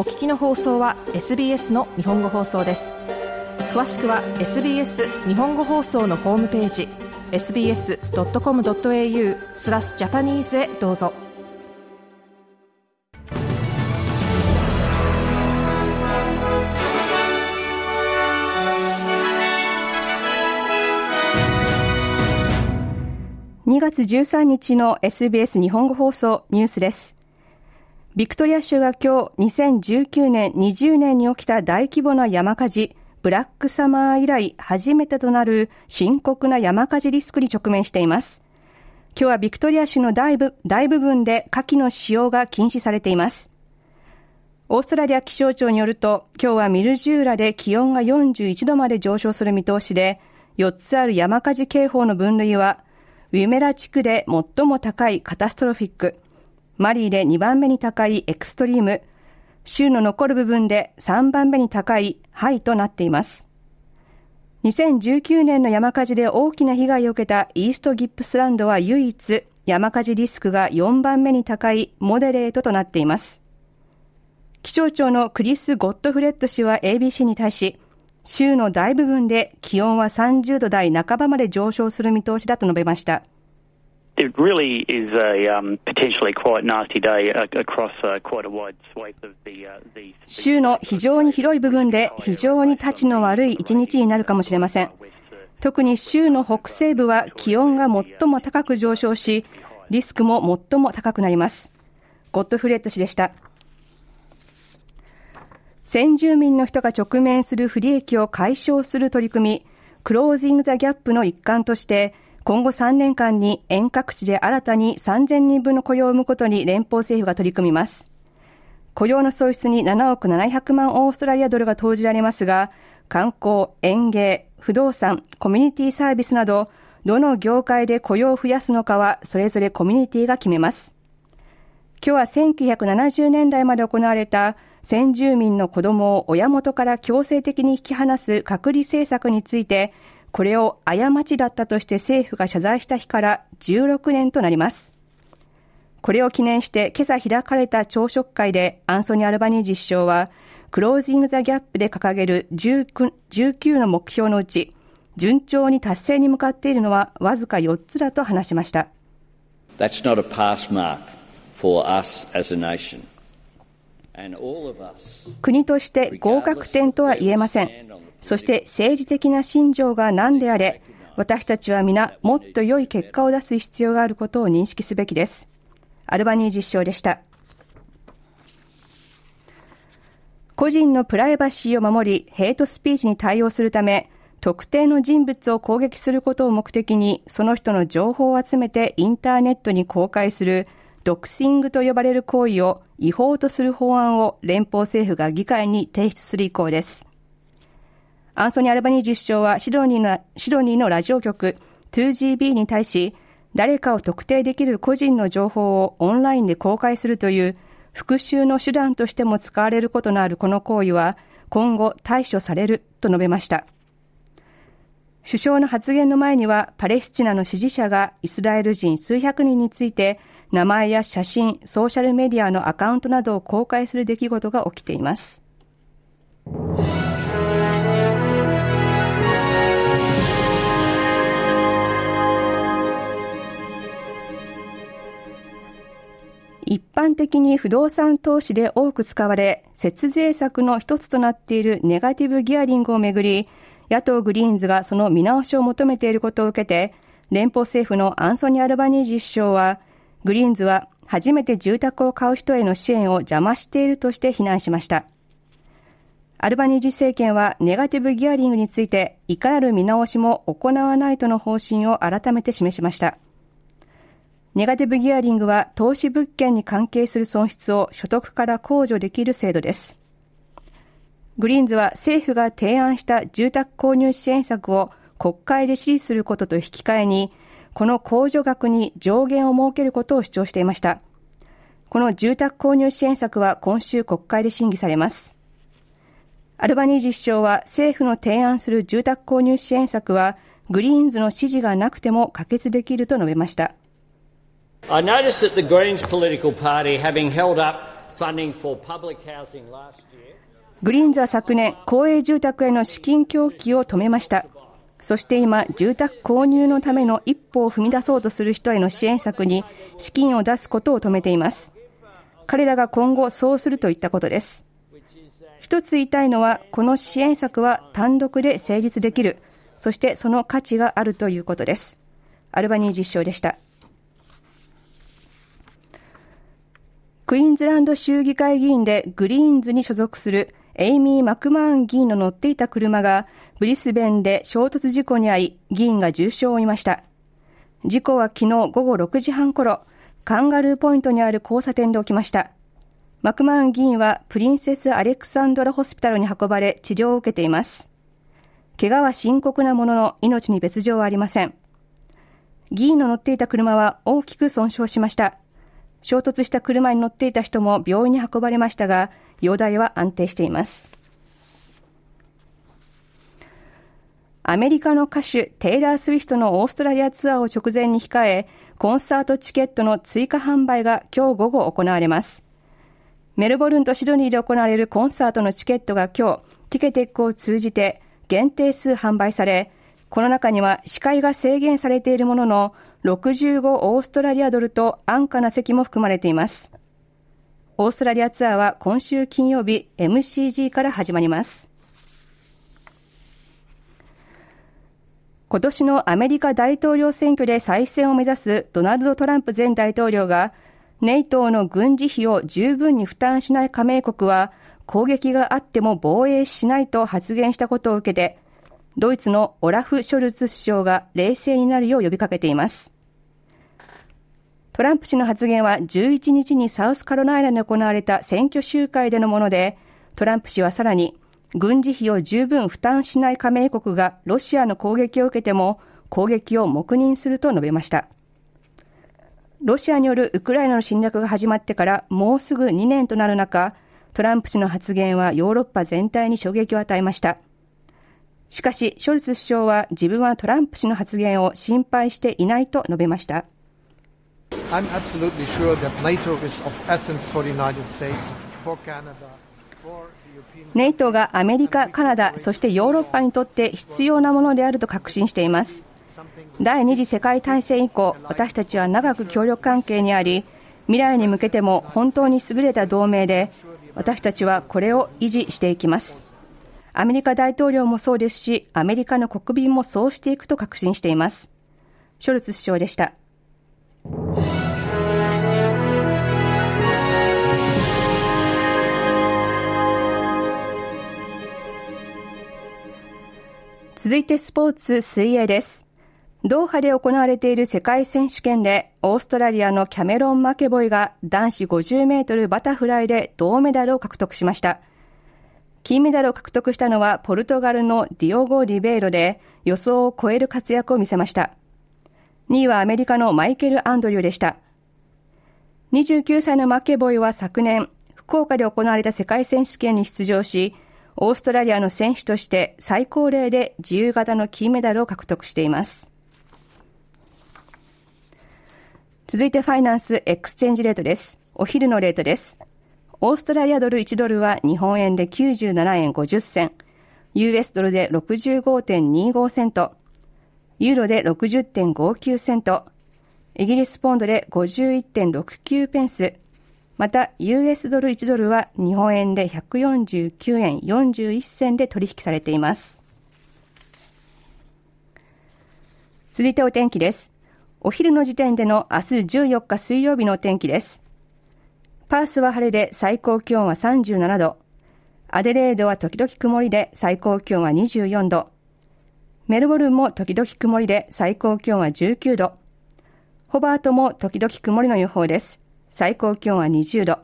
お聞きの放送は SBS の日本語放送です詳しくは SBS 日本語放送のホームページ sbs.com.au スラスジャパニーズへどうぞ2月13日の SBS 日本語放送ニュースです。ビクトリア州が今日2019年20年に起きた大規模な山火事、ブラックサマー以来初めてとなる深刻な山火事リスクに直面しています。今日はビクトリア州の大部大部分で火器の使用が禁止されています。オーストラリア気象庁によると、今日はミルジューラで気温が41度まで上昇する見通しで、4つある山火事警報の分類は、ウィメラ地区で最も高いカタストロフィック、マリーで2番目に高いエクストリーム、州の残る部分で3番目に高いハイとなっています。2019年の山火事で大きな被害を受けたイーストギップスランドは唯一山火事リスクが4番目に高いモデレートとなっています。気象庁のクリス・ゴッドフレッド氏は ABC に対し、州の大部分で気温は30度台半ばまで上昇する見通しだと述べました。州の非常に広い部分で非常に立ちの悪い一日になるかもしれません。特に州の北西部は気温が最も高く上昇し、リスクも最も高くなります。ゴッドフレッド氏でした。先住民の人が直面する不利益を解消する取り組み、クロージング・ザ・ギャップの一環として、今後3年間に遠隔地で新たに3000人分の雇用を生むことに連邦政府が取り組みます。雇用の創出に7億700万オーストラリアドルが投じられますが、観光、園芸、不動産、コミュニティサービスなど、どの業界で雇用を増やすのかは、それぞれコミュニティが決めます。今日は1970年代まで行われた先住民の子供を親元から強制的に引き離す隔離政策について、これを過ちだったとして政府が謝罪した日から16年となります。これを記念して今朝開かれた朝食会でアンソニー・アルバニー実証は、クロージング・ザ・ギャップで掲げる19の目標のうち、順調に達成に向かっているのはわずか4つだと話しました。That's not a pass mark for us as a nation. 国として合格点とは言えません。そして政治的な信条が何であれ、私たちは皆もっと良い結果を出す必要があることを認識すべきです。アルバニー実証でした。個人のプライバシーを守り、ヘイトスピーチに対応するため、特定の人物を攻撃することを目的に、その人の情報を集めてインターネットに公開するドクシングと呼ばれる行為を違法とする法案を連邦政府が議会に提出する意向です。アンソニー・アルバニー実証はシドニーのシドニーのラジオ局 2GB に対し、誰かを特定できる個人の情報をオンラインで公開するという復讐の手段としても使われることのあるこの行為は今後対処されると述べました。首相の発言の前にはパレスチナの支持者がイスラエル人数百人について名前や写真、ソーシャルメディアのアカウントなどを公開する出来事が起きています。一般的に不動産投資で多く使われ、節税策の一つとなっているネガティブギアリングをめぐり、野党グリーンズがその見直しを求めていることを受けて、連邦政府のアンソニー・アルバニージ首相は、グリーンズは初めて住宅を買う人への支援を邪魔しているとして非難しました。アルバニージ政権はネガティブギアリングについていかなる見直しも行わないとの方針を改めて示しました。ネガティブギアリングは投資物件に関係する損失を所得から控除できる制度です。グリーンズは政府が提案した住宅購入支援策を国会で支持することと引き換えにこの控除額に上限を設けることを主張していました。この住宅購入支援策は今週国会で審議されます。アルバニージ首相は政府の提案する住宅購入支援策はグリーンズの支持がなくても可決できると述べました。I notice that the Greens political party having held up グリーンズは昨年、公営住宅への資金供給を止めました。そして今、住宅購入のための一歩を踏み出そうとする人への支援策に資金を出すことを止めています。彼らが今後そうするといったことです。一つ言いたいのは、この支援策は単独で成立できる、そしてその価値があるということです。アルバニー実証でした。クイーンズランド州議会議員でグリーンズに所属するエイミー・マクマーン議員の乗っていた車がブリスベンで衝突事故に遭い、議員が重傷を負いました。事故は昨日午後6時半頃、カンガルーポイントにある交差点で起きました。マクマーン議員はプリンセス・アレクサンドラホスピタルに運ばれ治療を受けています。怪我は深刻なものの命に別状はありません。議員の乗っていた車は大きく損傷しました。衝突した車に乗っていた人も病院に運ばれましたが、容体は安定しています。アメリカの歌手テイラー・スウィフトのオーストラリアツアーを直前に控え、コンサートチケットの追加販売が今日午後行われます。メルボルンとシドニーで行われるコンサートのチケットが今日、ティケテックを通じて限定数販売され、この中には視界が制限されているものの、65オーストラリアドルと安価な席も含まれています。オーストラリアツアーは今週金曜日 MCG から始まります。今年のアメリカ大統領選挙で再選を目指すドナルド・トランプ前大統領が、ネイトーの軍事費を十分に負担しない加盟国は、攻撃があっても防衛しないと発言したことを受けて、ドイツのオラフ・ショルツ首相が冷静になるよう呼びかけています。トランプ氏の発言は11日にサウスカロライナで行われた選挙集会でのもので、トランプ氏はさらに、軍事費を十分負担しない加盟国がロシアの攻撃を受けても攻撃を黙認すると述べました。ロシアによるウクライナの侵略が始まってからもうすぐ2年となる中、トランプ氏の発言はヨーロッパ全体に衝撃を与えました。しかし、ショルツ首相は自分はトランプ氏の発言を心配していないと述べました。NATO がアメリカ、カナダ、そしてヨーロッパにとって必要なものであると確信しています。第二次世界大戦以降、私たちは長く協力関係にあり、未来に向けても本当に優れた同盟で、私たちはこれを維持していきます。アメリカ大統領もそうですし、アメリカの国民もそうしていくと確信しています。ショルツ首相でした。続いてスポーツ水泳です。ドーハで行われている世界選手権で、オーストラリアのキャメロン・マケボイが男子50メートルバタフライで銅メダルを獲得しました。金メダルを獲得したのはポルトガルのディオゴ・リベイロで予想を超える活躍を見せました。2位はアメリカのマイケル・アンドリューでした。29歳のマケボイは昨年、福岡で行われた世界選手権に出場し、オーストラリアの選手として最高齢で自由形の金メダルを獲得しています。続いて finance exchange rate です。お昼のレートです。オーストラリアドル1ドルは日本円で97円50銭、US ドルで65.25セント、ユーロで60.59セント、イギリスポンドで51.69ペンス、また、US ドル1ドルは日本円で149円41銭で取引されています。続いてお天気です。お昼の時点での明日14日水曜日のお天気です。パースは晴れで最高気温は37度。アデレードは時々曇りで最高気温は24度。メルボルンも時々曇りで最高気温は19度。ホバートも時々曇りの予報です。最高気温は20度。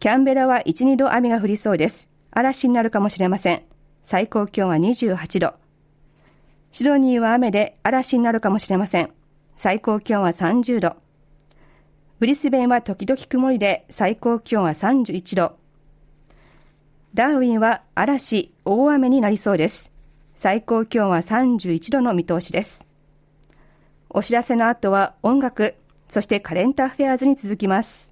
キャンベラは1、2度雨が降りそうです。嵐になるかもしれません。最高気温は28度。シドニーは雨で嵐になるかもしれません。最高気温は30度。ブリスベンは時々曇りで最高気温は31度。ダーウィンは嵐、大雨になりそうです。最高気温は31度の見通しです。お知らせの後は音楽、そしてカレンターフェアーズに続きます。